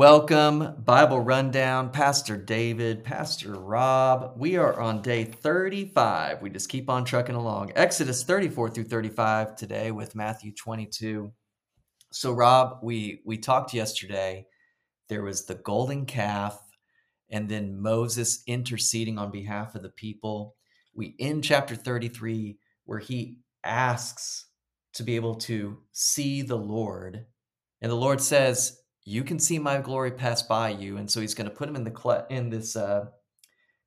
Welcome, Bible Rundown, Pastor David, Pastor Rob. We are on day 35. We just keep on trucking along. Exodus 34 through 35 today with Matthew 22. So, Rob, we we talked yesterday. There was the golden calf, and then Moses interceding on behalf of the people. We end chapter 33 where he asks to be able to see the Lord. And the Lord says, you can see my glory pass by you. And so he's going to put him in the cle- in this uh,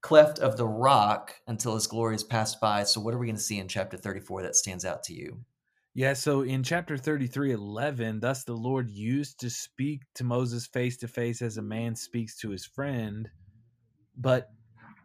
cleft of the rock until his glory is passed by. So what are we going to see in chapter 34 that stands out to you? Yeah, so in chapter 33, 11, thus the Lord used to speak to Moses face to face as a man speaks to his friend. But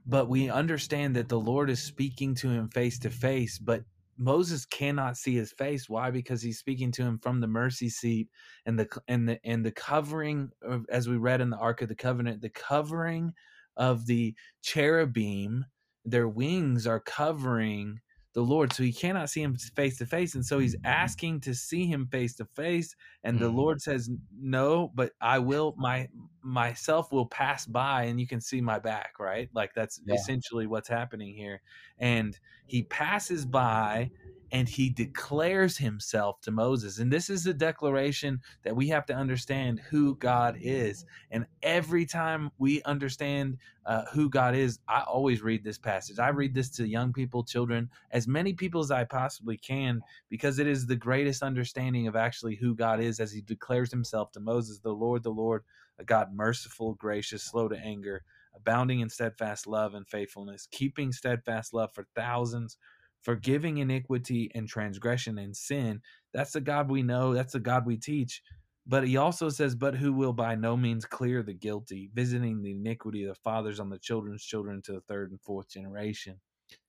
but we understand that the Lord is speaking to him face to face, but Moses cannot see his face. Why? Because he's speaking to him from the mercy seat, and the and the and the covering, of, as we read in the Ark of the Covenant, the covering of the cherubim, their wings are covering the Lord, so he cannot see him face to face, and so he's mm-hmm. asking to see him face to face. And the mm-hmm. Lord says, "No, but I will. My myself will pass by, and you can see my back." Right? Like that's yeah. essentially what's happening here. And he passes by, and he declares himself to Moses. And this is a declaration that we have to understand who God is. And every time we understand uh, who God is, I always read this passage. I read this to young people, children, as many people as I possibly can, because it is the greatest understanding of actually who God is as he declares himself to Moses, the Lord, the Lord, a God merciful, gracious, slow to anger. Abounding in steadfast love and faithfulness, keeping steadfast love for thousands, forgiving iniquity and transgression and sin. That's the God we know. That's the God we teach. But he also says, But who will by no means clear the guilty, visiting the iniquity of the fathers on the children's children to the third and fourth generation.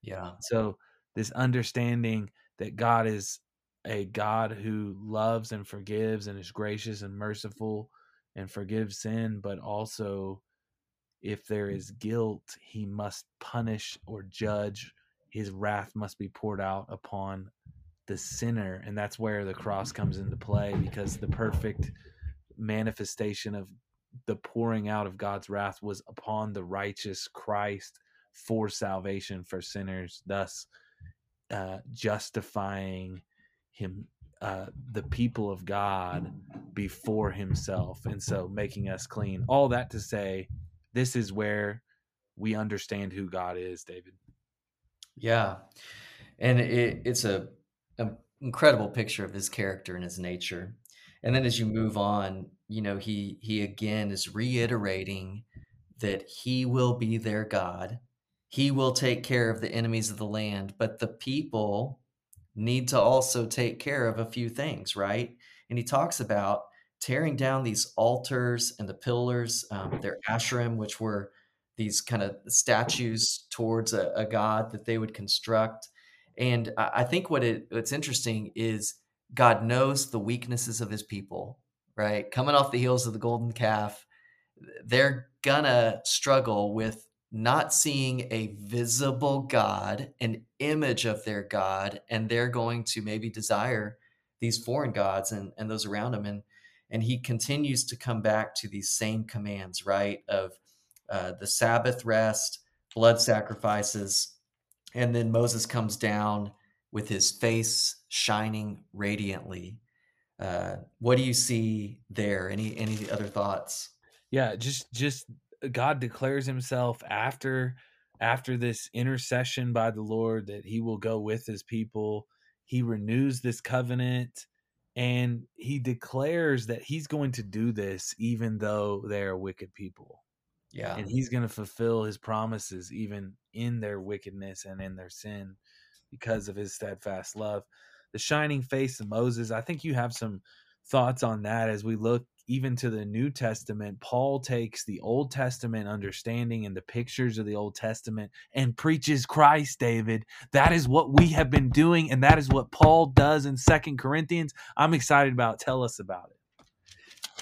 Yeah. So, this understanding that God is a God who loves and forgives and is gracious and merciful and forgives sin, but also if there is guilt, he must punish or judge his wrath must be poured out upon the sinner and that's where the cross comes into play because the perfect manifestation of the pouring out of God's wrath was upon the righteous Christ for salvation for sinners thus uh, justifying him uh, the people of God before himself and so making us clean. All that to say this is where we understand who God is David yeah, and it, it's a, a incredible picture of his character and his nature. And then as you move on, you know, he he again is reiterating that he will be their God. He will take care of the enemies of the land, but the people need to also take care of a few things, right? And he talks about tearing down these altars and the pillars, um, their Asherim, which were these kind of statues towards a, a god that they would construct. And I, think what it, what's interesting is God knows the weaknesses of his people, right? Coming off the heels of the golden calf, they're gonna struggle with not seeing a visible God, an image of their God, and they're going to maybe desire these foreign gods and, and those around them. And and he continues to come back to these same commands, right? Of uh, the Sabbath rest, blood sacrifices, and then Moses comes down with his face shining radiantly. Uh, what do you see there? Any any other thoughts? Yeah, just just God declares Himself after after this intercession by the Lord that He will go with His people. He renews this covenant and he declares that he's going to do this even though they're wicked people. Yeah. And he's going to fulfill his promises even in their wickedness and in their sin because of his steadfast love. The shining face of Moses, I think you have some thoughts on that as we look even to the New Testament. Paul takes the Old Testament understanding and the pictures of the Old Testament and preaches Christ, David. That is what we have been doing, and that is what Paul does in Second Corinthians. I'm excited about. Tell us about it.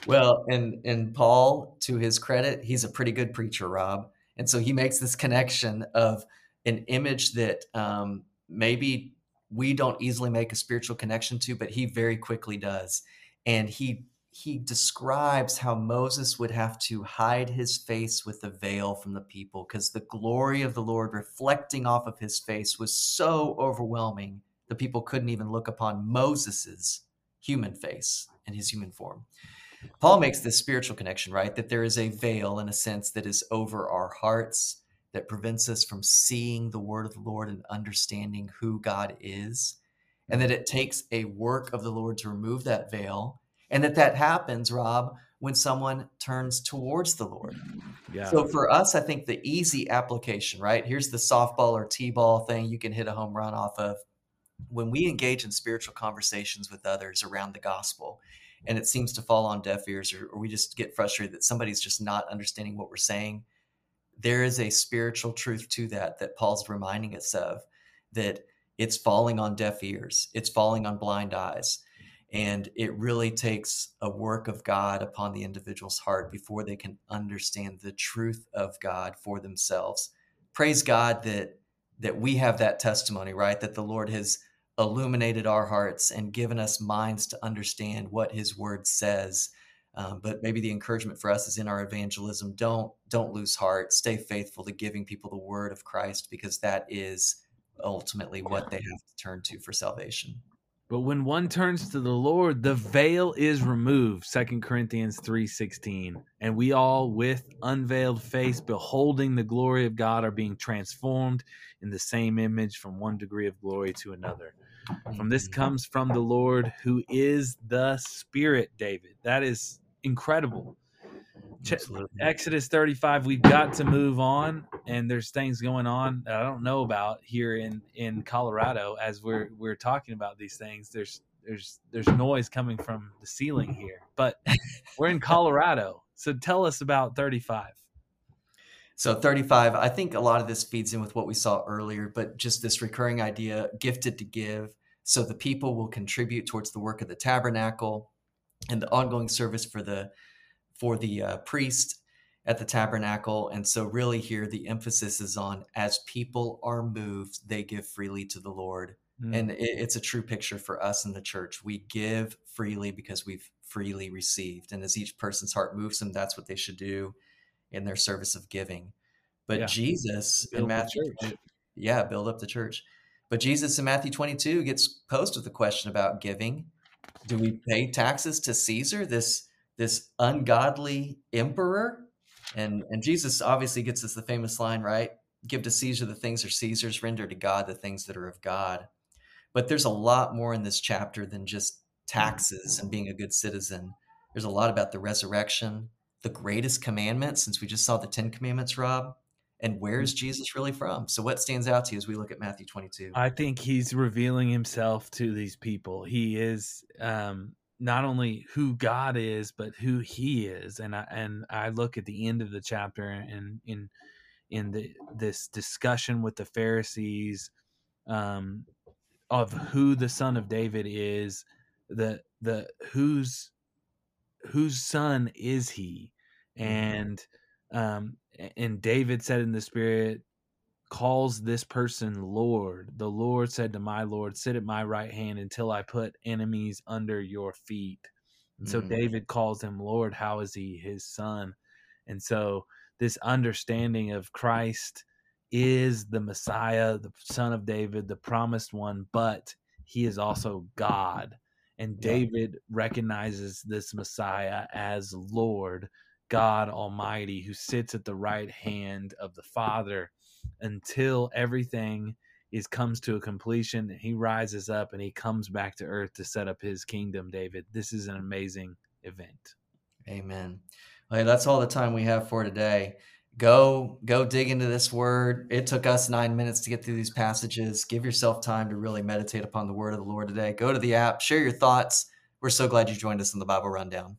Well, and and Paul, to his credit, he's a pretty good preacher, Rob, and so he makes this connection of an image that um, maybe we don't easily make a spiritual connection to, but he very quickly does, and he he describes how Moses would have to hide his face with a veil from the people because the glory of the Lord reflecting off of his face was so overwhelming the people couldn't even look upon Moses's human face and his human form. Paul makes this spiritual connection, right? That there is a veil in a sense that is over our hearts that prevents us from seeing the word of the Lord and understanding who God is. And that it takes a work of the Lord to remove that veil. And that that happens, Rob, when someone turns towards the Lord. Yeah. So for us, I think the easy application, right? Here's the softball or T-ball thing you can hit a home run off of. When we engage in spiritual conversations with others around the gospel, and it seems to fall on deaf ears or, or we just get frustrated that somebody's just not understanding what we're saying. There is a spiritual truth to that that paul's reminding us of that it's falling on deaf ears it's falling on blind eyes and it really takes a work of god upon the individual's heart before they can understand the truth of god for themselves. Praise god that that we have that testimony right? That the lord has illuminated our hearts and given us minds to understand what his word says. Um, but maybe the encouragement for us is in our evangelism. Don't don't lose heart. Stay faithful to giving people the word of christ because that is ultimately what they have to turn to for salvation. But when one turns to the lord the veil is removed Second corinthians 3.16 and we all with unveiled face beholding the glory of god are being transformed in the same image from one degree of glory to another from this comes from the Lord who is the Spirit, David. That is incredible. Absolutely. Exodus 35, we've got to move on, and there's things going on that I don't know about here in, in Colorado as we're we're talking about these things. There's there's there's noise coming from the ceiling here, but we're in Colorado. So tell us about 35. So 35, I think a lot of this feeds in with what we saw earlier, but just this recurring idea, gifted to give. So the people will contribute towards the work of the tabernacle and the ongoing service for the for the uh, priest at the tabernacle. And so really here the emphasis is on as people are moved, they give freely to the Lord. Mm. And it, it's a true picture for us in the church. We give freely because we've freely received. And as each person's heart moves them, that's what they should do in their service of giving. But yeah. Jesus build in Matthew, yeah, build up the church. But Jesus in Matthew 22 gets posed with the question about giving. Do we pay taxes to Caesar, this this ungodly emperor? And and Jesus obviously gets us the famous line, right? Give to Caesar the things are Caesar's, render to God the things that are of God. But there's a lot more in this chapter than just taxes and being a good citizen. There's a lot about the resurrection, the greatest commandment, since we just saw the Ten Commandments, Rob. And where is Jesus really from? So, what stands out to you as we look at Matthew 22? I think he's revealing himself to these people. He is um, not only who God is, but who He is. And I and I look at the end of the chapter and in in the this discussion with the Pharisees um, of who the Son of David is, the the whose whose son is he? Mm-hmm. and um and david said in the spirit calls this person lord. The lord said to my lord sit at my right hand until i put enemies under your feet. And so mm. david calls him lord. How is he his son? And so this understanding of christ is the messiah the son of david the promised one but he is also god and David recognizes this Messiah as Lord, God Almighty, who sits at the right hand of the Father until everything is comes to a completion. He rises up and he comes back to earth to set up his kingdom, David. This is an amazing event. Amen. Well, that's all the time we have for today go go dig into this word. It took us nine minutes to get through these passages. Give yourself time to really meditate upon the word of the lord today. Go to the app share your thoughts. We're so glad you joined us in the bible rundown